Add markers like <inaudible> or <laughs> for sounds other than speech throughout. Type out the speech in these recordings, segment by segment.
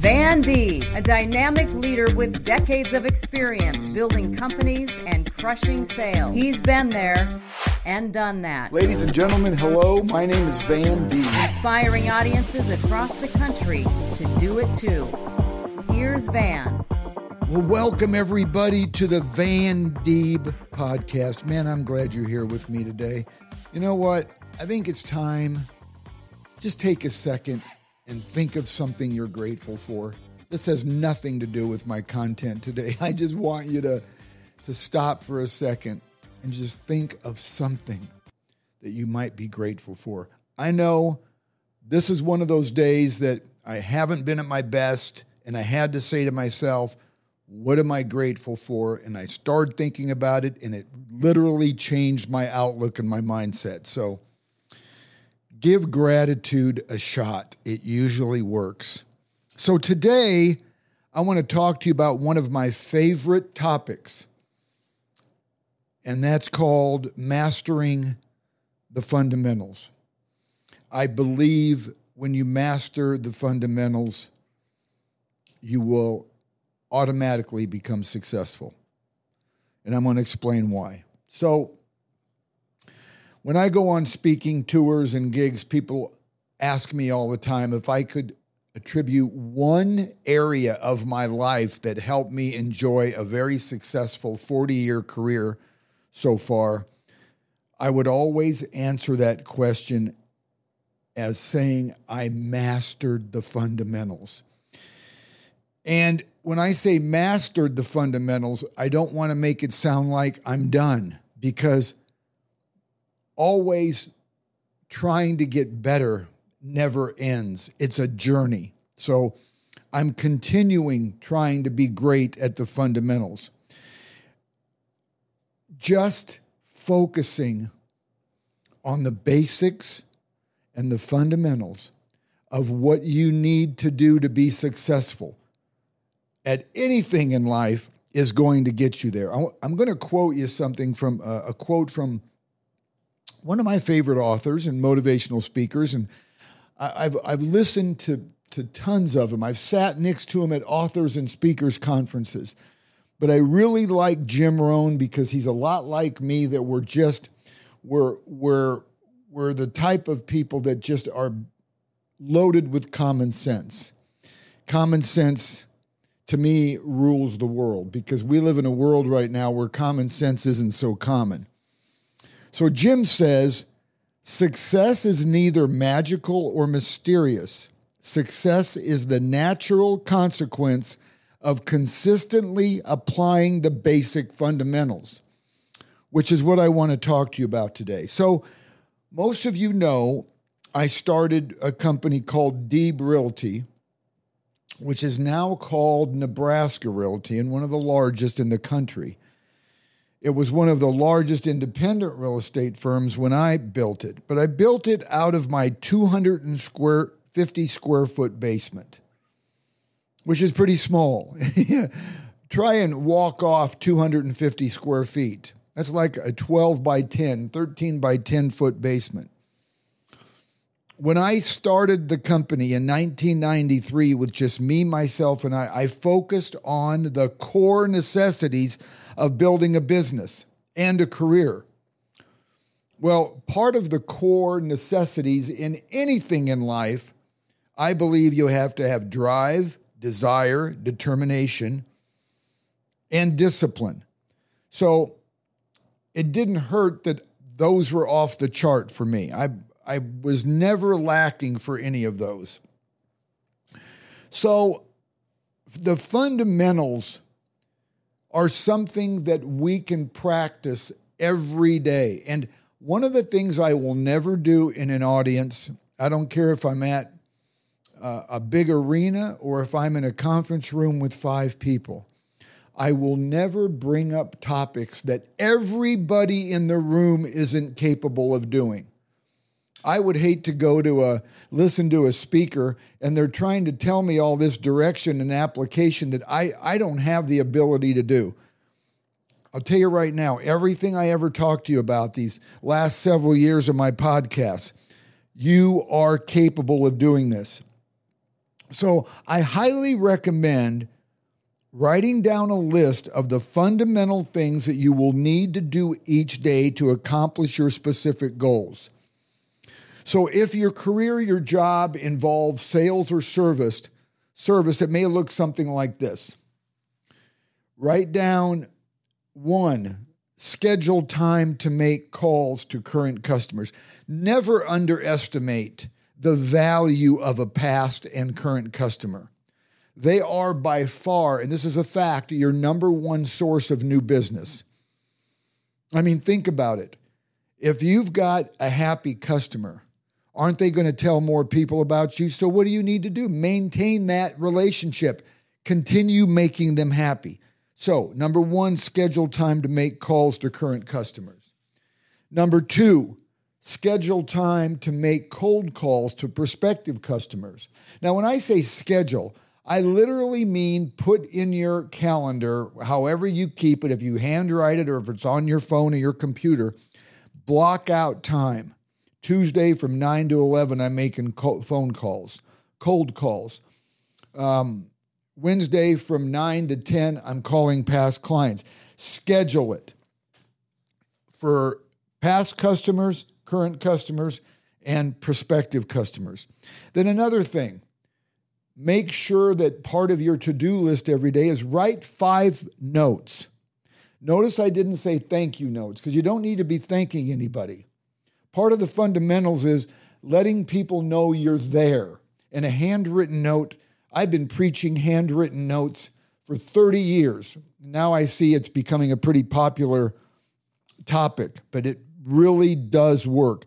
Van Deeb, a dynamic leader with decades of experience building companies and crushing sales. He's been there and done that. Ladies and gentlemen, hello. My name is Van Deeb. Inspiring audiences across the country to do it too. Here's Van. Well, welcome everybody to the Van Deeb podcast. Man, I'm glad you're here with me today. You know what? I think it's time. Just take a second and think of something you're grateful for. This has nothing to do with my content today. <laughs> I just want you to, to stop for a second and just think of something that you might be grateful for. I know this is one of those days that I haven't been at my best, and I had to say to myself, What am I grateful for? And I started thinking about it, and it literally changed my outlook and my mindset. So, give gratitude a shot. It usually works. So, today, I want to talk to you about one of my favorite topics, and that's called mastering the fundamentals. I believe when you master the fundamentals, you will automatically become successful. And I'm going to explain why. So, when I go on speaking tours and gigs, people ask me all the time if I could attribute one area of my life that helped me enjoy a very successful 40 year career so far. I would always answer that question as saying, I mastered the fundamentals. And when I say mastered the fundamentals, I don't want to make it sound like I'm done because always trying to get better never ends. It's a journey. So I'm continuing trying to be great at the fundamentals. Just focusing on the basics and the fundamentals of what you need to do to be successful at anything in life is going to get you there. I'm going to quote you something from uh, a quote from one of my favorite authors and motivational speakers, and I've I've listened to to tons of them. I've sat next to him at authors and speakers conferences, but I really like Jim Rohn because he's a lot like me. That we're just we're we're we're the type of people that just are loaded with common sense. Common sense to me rules the world because we live in a world right now where common sense isn't so common. So Jim says success is neither magical or mysterious. Success is the natural consequence of consistently applying the basic fundamentals, which is what I want to talk to you about today. So, most of you know I started a company called Deeb Realty, which is now called Nebraska Realty and one of the largest in the country. It was one of the largest independent real estate firms when I built it, but I built it out of my 250 square foot basement, which is pretty small. <laughs> Try and walk off 250 square feet. That's like a 12 by 10, 13 by 10 foot basement. When I started the company in 1993 with just me, myself, and I, I focused on the core necessities of building a business and a career? Well, part of the core necessities in anything in life, I believe you have to have drive, desire, determination, and discipline. So it didn't hurt that those were off the chart for me. I, I was never lacking for any of those. So the fundamentals are something that we can practice every day. And one of the things I will never do in an audience, I don't care if I'm at uh, a big arena or if I'm in a conference room with five people, I will never bring up topics that everybody in the room isn't capable of doing. I would hate to go to a listen to a speaker and they're trying to tell me all this direction and application that I, I don't have the ability to do. I'll tell you right now, everything I ever talked to you about these last several years of my podcast, you are capable of doing this. So I highly recommend writing down a list of the fundamental things that you will need to do each day to accomplish your specific goals. So if your career, your job involves sales or service, service, it may look something like this. Write down one, schedule time to make calls to current customers. Never underestimate the value of a past and current customer. They are by far, and this is a fact, your number one source of new business. I mean, think about it. If you've got a happy customer, aren't they going to tell more people about you? So, what do you need to do? Maintain that relationship, continue making them happy. So, number one, schedule time to make calls to current customers. Number two, schedule time to make cold calls to prospective customers. Now, when I say schedule, I literally mean put in your calendar, however you keep it, if you handwrite it or if it's on your phone or your computer, block out time. Tuesday from 9 to 11, I'm making phone calls, cold calls. Um, Wednesday from 9 to 10, I'm calling past clients. Schedule it for past customers, current customers, and prospective customers. Then another thing, make sure that part of your to do list every day is write five notes. Notice I didn't say thank you notes because you don't need to be thanking anybody. Part of the fundamentals is letting people know you're there. And a handwritten note, I've been preaching handwritten notes for 30 years. Now I see it's becoming a pretty popular topic, but it really does work.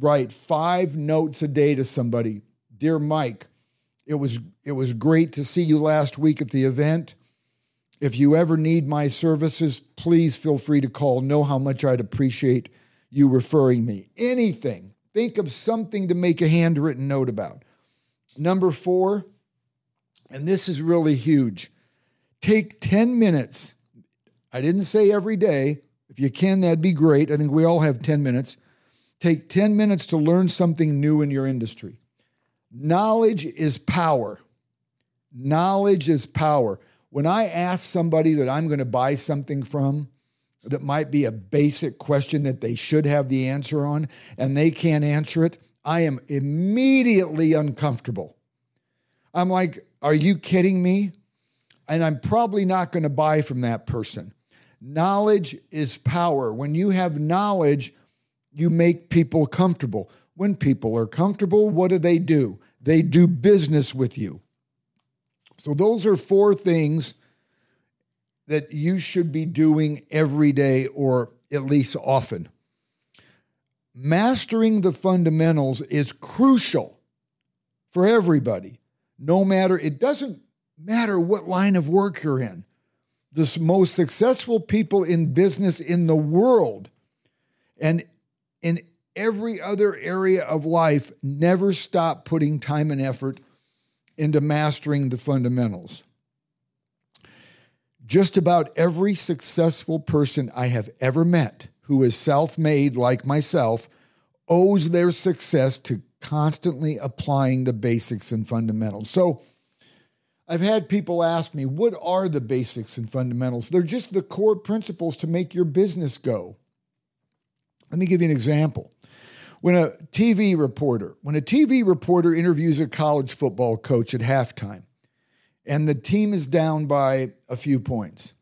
Write five notes a day to somebody. Dear Mike, it was it was great to see you last week at the event. If you ever need my services, please feel free to call. Know how much I'd appreciate you referring me. Anything. Think of something to make a handwritten note about. Number 4, and this is really huge. Take 10 minutes. I didn't say every day, if you can, that'd be great. I think we all have 10 minutes. Take 10 minutes to learn something new in your industry. Knowledge is power. Knowledge is power. When I ask somebody that I'm going to buy something from that might be a basic question that they should have the answer on and they can't answer it, I am immediately uncomfortable. I'm like, are you kidding me? And I'm probably not going to buy from that person. Knowledge is power. When you have knowledge, you make people comfortable. When people are comfortable, what do they do? They do business with you. So, those are four things that you should be doing every day or at least often. Mastering the fundamentals is crucial for everybody, no matter, it doesn't matter what line of work you're in the most successful people in business in the world and in every other area of life never stop putting time and effort into mastering the fundamentals. Just about every successful person I have ever met who is self made like myself owes their success to constantly applying the basics and fundamentals. So, I've had people ask me, what are the basics and fundamentals? They're just the core principles to make your business go. Let me give you an example. When a TV reporter, when a TV reporter interviews a college football coach at halftime, and the team is down by a few points,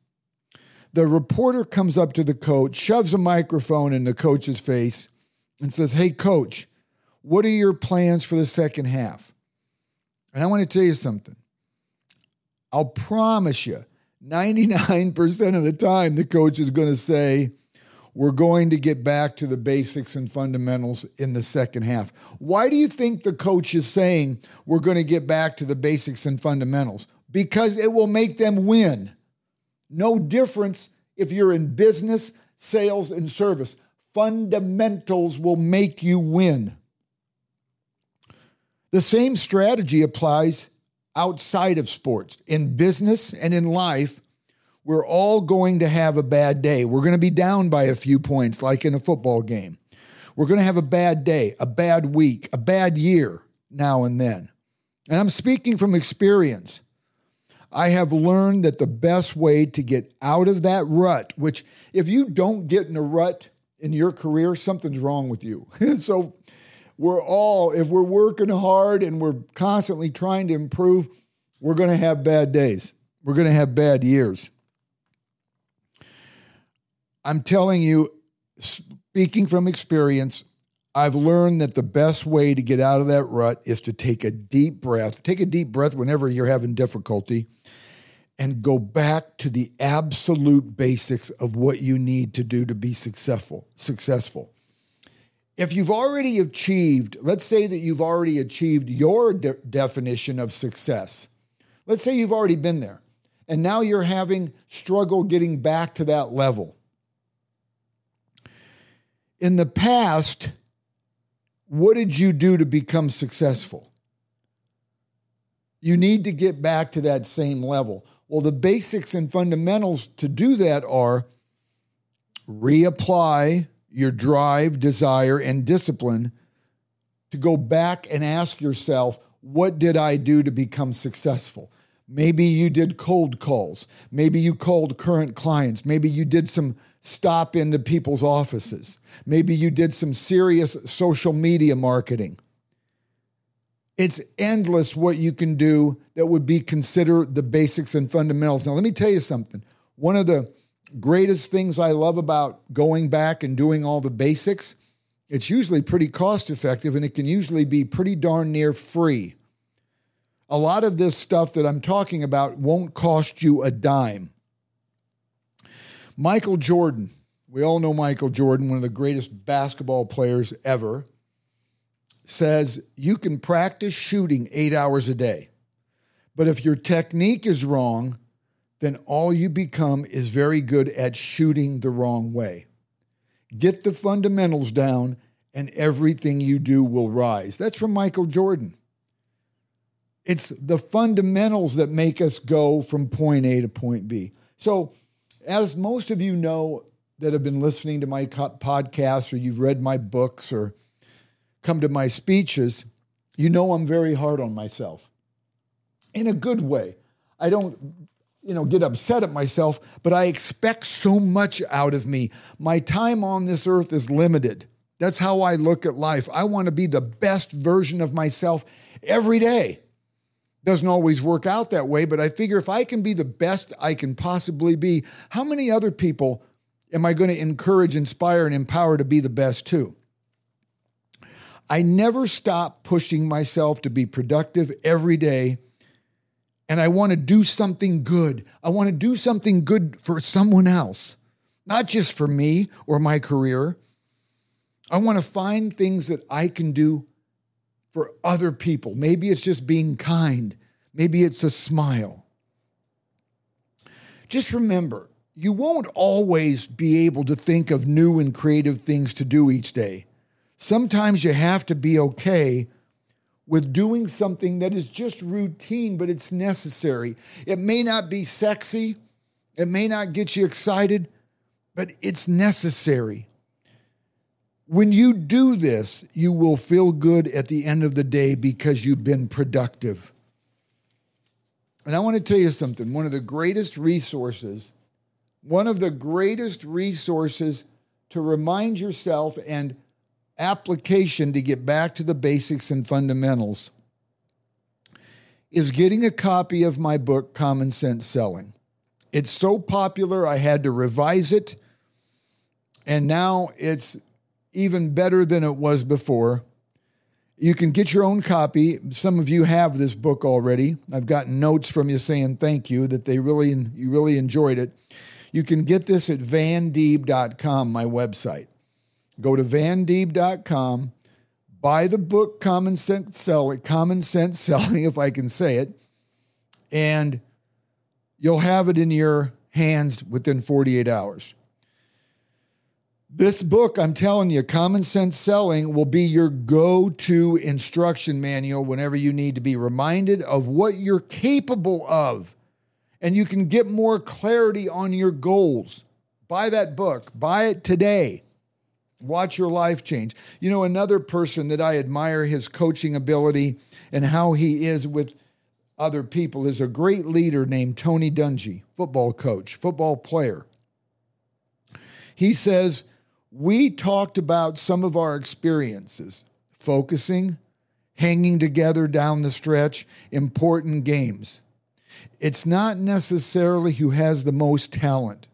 the reporter comes up to the coach, shoves a microphone in the coach's face, and says, Hey, coach, what are your plans for the second half? And I want to tell you something. I'll promise you, 99% of the time, the coach is going to say, We're going to get back to the basics and fundamentals in the second half. Why do you think the coach is saying we're going to get back to the basics and fundamentals? Because it will make them win. No difference if you're in business, sales, and service. Fundamentals will make you win. The same strategy applies outside of sports. In business and in life, we're all going to have a bad day. We're going to be down by a few points, like in a football game. We're going to have a bad day, a bad week, a bad year now and then. And I'm speaking from experience. I have learned that the best way to get out of that rut, which if you don't get in a rut in your career, something's wrong with you. <laughs> so we're all, if we're working hard and we're constantly trying to improve, we're going to have bad days. We're going to have bad years. I'm telling you, speaking from experience, I've learned that the best way to get out of that rut is to take a deep breath. Take a deep breath whenever you're having difficulty and go back to the absolute basics of what you need to do to be successful. Successful. If you've already achieved, let's say that you've already achieved your de- definition of success. Let's say you've already been there and now you're having struggle getting back to that level. In the past, what did you do to become successful? You need to get back to that same level. Well, the basics and fundamentals to do that are reapply your drive, desire, and discipline to go back and ask yourself, what did I do to become successful? Maybe you did cold calls. Maybe you called current clients. Maybe you did some stop into people's offices. Maybe you did some serious social media marketing. It's endless what you can do that would be considered the basics and fundamentals. Now, let me tell you something. One of the greatest things I love about going back and doing all the basics, it's usually pretty cost effective and it can usually be pretty darn near free. A lot of this stuff that I'm talking about won't cost you a dime. Michael Jordan, we all know Michael Jordan, one of the greatest basketball players ever, says you can practice shooting eight hours a day. But if your technique is wrong, then all you become is very good at shooting the wrong way. Get the fundamentals down, and everything you do will rise. That's from Michael Jordan. It's the fundamentals that make us go from point A to point B. So, as most of you know that have been listening to my podcast or you've read my books or come to my speeches, you know I'm very hard on myself in a good way. I don't you know get upset at myself, but I expect so much out of me. My time on this earth is limited. That's how I look at life. I want to be the best version of myself every day. Doesn't always work out that way, but I figure if I can be the best I can possibly be, how many other people am I going to encourage, inspire, and empower to be the best too? I never stop pushing myself to be productive every day. And I want to do something good. I want to do something good for someone else, not just for me or my career. I want to find things that I can do for other people. Maybe it's just being kind, maybe it's a smile. Just remember, you won't always be able to think of new and creative things to do each day. Sometimes you have to be okay with doing something that is just routine, but it's necessary. It may not be sexy, it may not get you excited, but it's necessary. When you do this, you will feel good at the end of the day because you've been productive. And I want to tell you something one of the greatest resources, one of the greatest resources to remind yourself and application to get back to the basics and fundamentals is getting a copy of my book, Common Sense Selling. It's so popular, I had to revise it. And now it's even better than it was before. You can get your own copy. Some of you have this book already. I've gotten notes from you saying thank you that they really you really enjoyed it. You can get this at vandeeb.com, my website. Go to vandeeb.com, buy the book Common Sense Selling, Common Sense Selling, <laughs> if I can say it, and you'll have it in your hands within 48 hours. This book, I'm telling you, Common Sense Selling will be your go to instruction manual whenever you need to be reminded of what you're capable of. And you can get more clarity on your goals. Buy that book, buy it today. Watch your life change. You know, another person that I admire his coaching ability and how he is with other people is a great leader named Tony Dungy, football coach, football player. He says, We talked about some of our experiences, focusing, hanging together down the stretch, important games. It's not necessarily who has the most talent,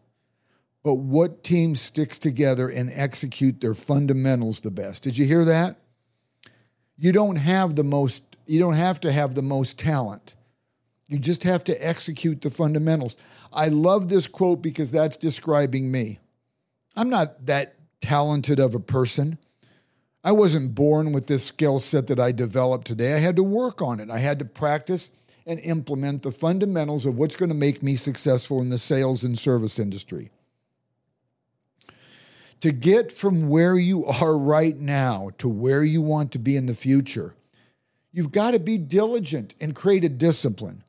but what team sticks together and execute their fundamentals the best. Did you hear that? You don't have the most you don't have to have the most talent. You just have to execute the fundamentals. I love this quote because that's describing me. I'm not that talented of a person. I wasn't born with this skill set that I developed today. I had to work on it. I had to practice and implement the fundamentals of what's going to make me successful in the sales and service industry. To get from where you are right now to where you want to be in the future, You've got to be diligent and create a discipline.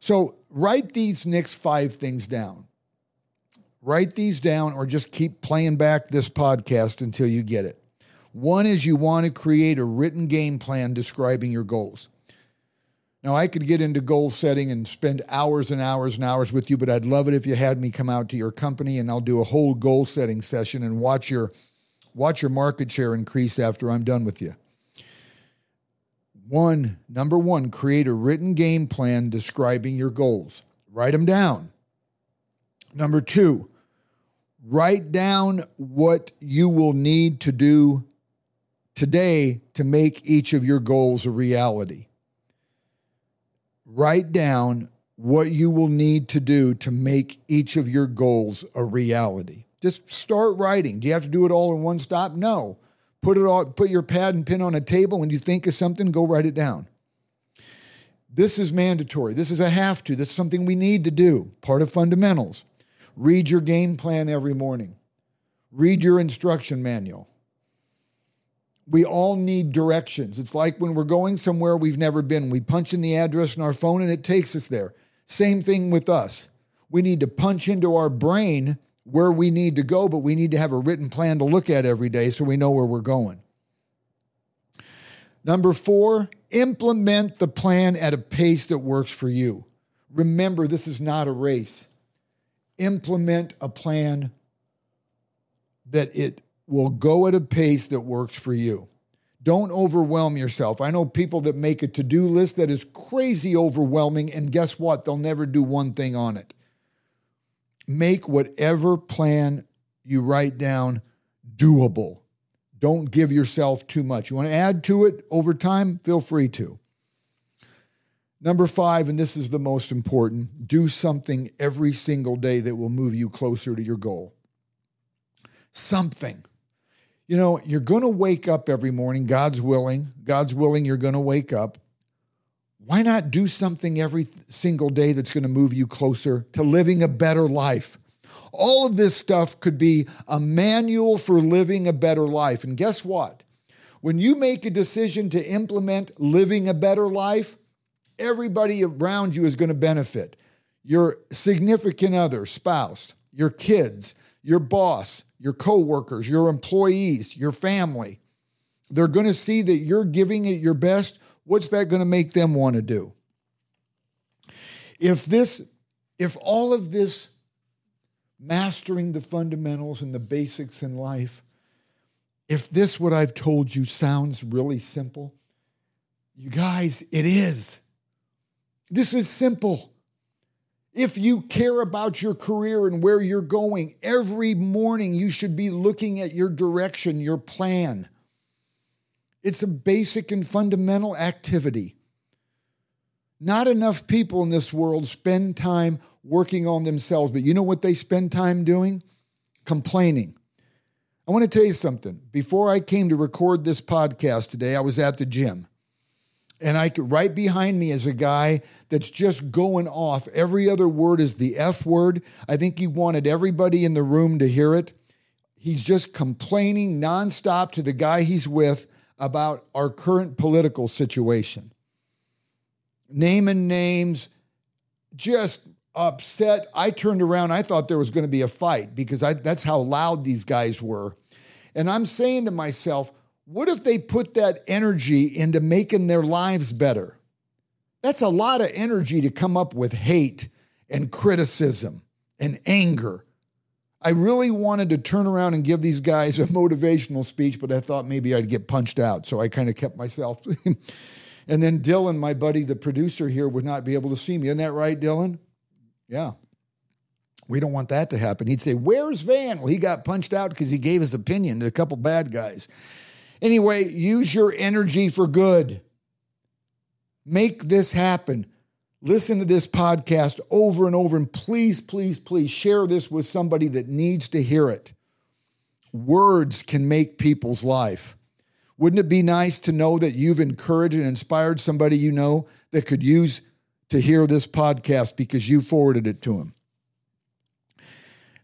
So write these next five things down. Write these down or just keep playing back this podcast until you get it. One is you want to create a written game plan describing your goals. Now, I could get into goal setting and spend hours and hours and hours with you, but I'd love it if you had me come out to your company and I'll do a whole goal setting session and watch your watch your market share increase after I'm done with you. One, number one, create a written game plan describing your goals. Write them down. Number two, write down what you will need to do today to make each of your goals a reality. Write down what you will need to do to make each of your goals a reality. Just start writing. Do you have to do it all in one stop? No. Put it all, put your pad and pen on a table. When you think of something, go write it down. This is mandatory. This is a have to. That's something we need to do. Part of fundamentals. Read your game plan every morning. Read your instruction manual. We all need directions. It's like when we're going somewhere we've never been. We punch in the address in our phone and it takes us there. Same thing with us. We need to punch into our brain where we need to go, but we need to have a written plan to look at every day so we know where we're going. Number four, implement the plan at a pace that works for you. Remember, this is not a race. Implement a plan that it will go at a pace that works for you. Don't overwhelm yourself. I know people that make a to do list that is crazy overwhelming, and guess what? They'll never do one thing on it make whatever plan you write down doable. Don't give yourself too much. You want to add to it over time? Feel free to. Number five, and this is the most important do something every single day that will move you closer to your goal. Something. You know, you're going to wake up every morning, God's willing. God's willing, you're going to wake up. Why not do something every single day that's going to move you closer to living a better life? All of this stuff could be a manual for living a better life. And guess what? When you make a decision to implement living a better life, everybody around you is going to benefit. Your significant other, spouse, your kids, your boss, your coworkers, your employees, your family. They're going to see that you're giving it your best what's that going to make them want to do? If this, if all of this mastering the fundamentals and the basics in life, if this, what I've told you, sounds really simple, you guys, it is. This is simple. If you care about your career and where you're going, every morning you should be looking at your direction, your plan. It's a basic and fundamental activity. Not enough people in this world spend time working on themselves, but you know what they spend time doing? Complaining. I want to tell you something. Before I came to record this podcast today, I was at the gym. And I could right behind me is a guy that's just going off. Every other word is the F word. I think he wanted everybody in the room to hear it. He's just complaining nonstop to the guy he's with about our current political situation. Naming names, just upset. I turned around, I thought there was going to be a fight because I, that's how loud these guys were. And I'm saying to myself, what if they put that energy into making their lives better? That's a lot of energy to come up with hate and criticism and anger. I really wanted to turn around and give these guys a motivational speech, but I thought maybe I'd get punched out. So I kind of kept myself. <laughs> and then Dylan, my buddy, the producer here, would not be able to see me. Isn't that right, Dylan? Yeah. We don't want that to happen. He'd say, Where's Van? Well, he got punched out because he gave his opinion to a couple bad guys. Anyway, use your energy for good. Make this happen. Listen to this podcast over and over, and please, please, please share this with somebody that needs to hear it. Words can make people's life. Wouldn't it be nice to know that you've encouraged and inspired somebody you know that could use to hear this podcast because you forwarded it to them?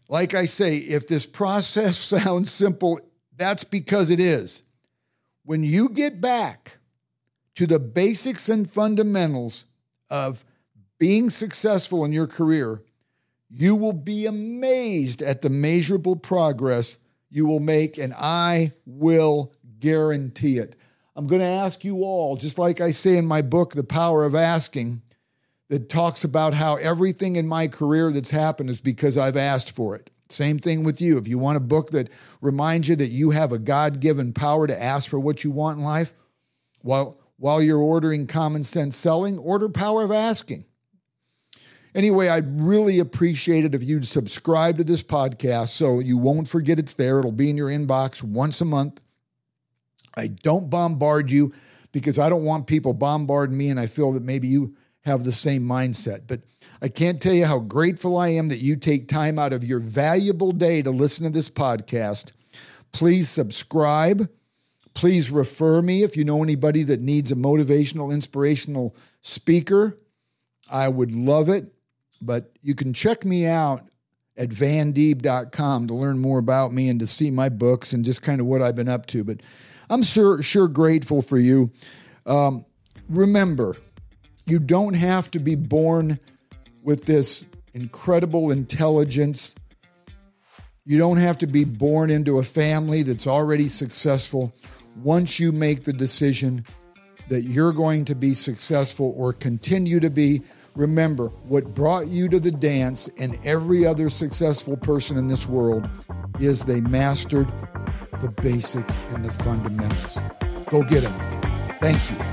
Like I say, if this process <laughs> sounds simple, that's because it is. When you get back to the basics and fundamentals of being successful in your career, you will be amazed at the measurable progress you will make, and I will guarantee it. I'm going to ask you all, just like I say in my book, The Power of Asking, that talks about how everything in my career that's happened is because I've asked for it. Same thing with you. If you want a book that reminds you that you have a God given power to ask for what you want in life, while, while you're ordering common sense selling, order Power of Asking. Anyway, I'd really appreciate it if you'd subscribe to this podcast so you won't forget it's there. It'll be in your inbox once a month. I don't bombard you because I don't want people bombarding me, and I feel that maybe you have the same mindset. But I can't tell you how grateful I am that you take time out of your valuable day to listen to this podcast. Please subscribe. Please refer me if you know anybody that needs a motivational, inspirational speaker. I would love it. But you can check me out at vandeeb.com to learn more about me and to see my books and just kind of what I've been up to. But I'm sure, sure grateful for you. Um, remember, you don't have to be born with this incredible intelligence. You don't have to be born into a family that's already successful. Once you make the decision that you're going to be successful or continue to be, remember what brought you to the dance and every other successful person in this world is they mastered the basics and the fundamentals. Go get them. Thank you.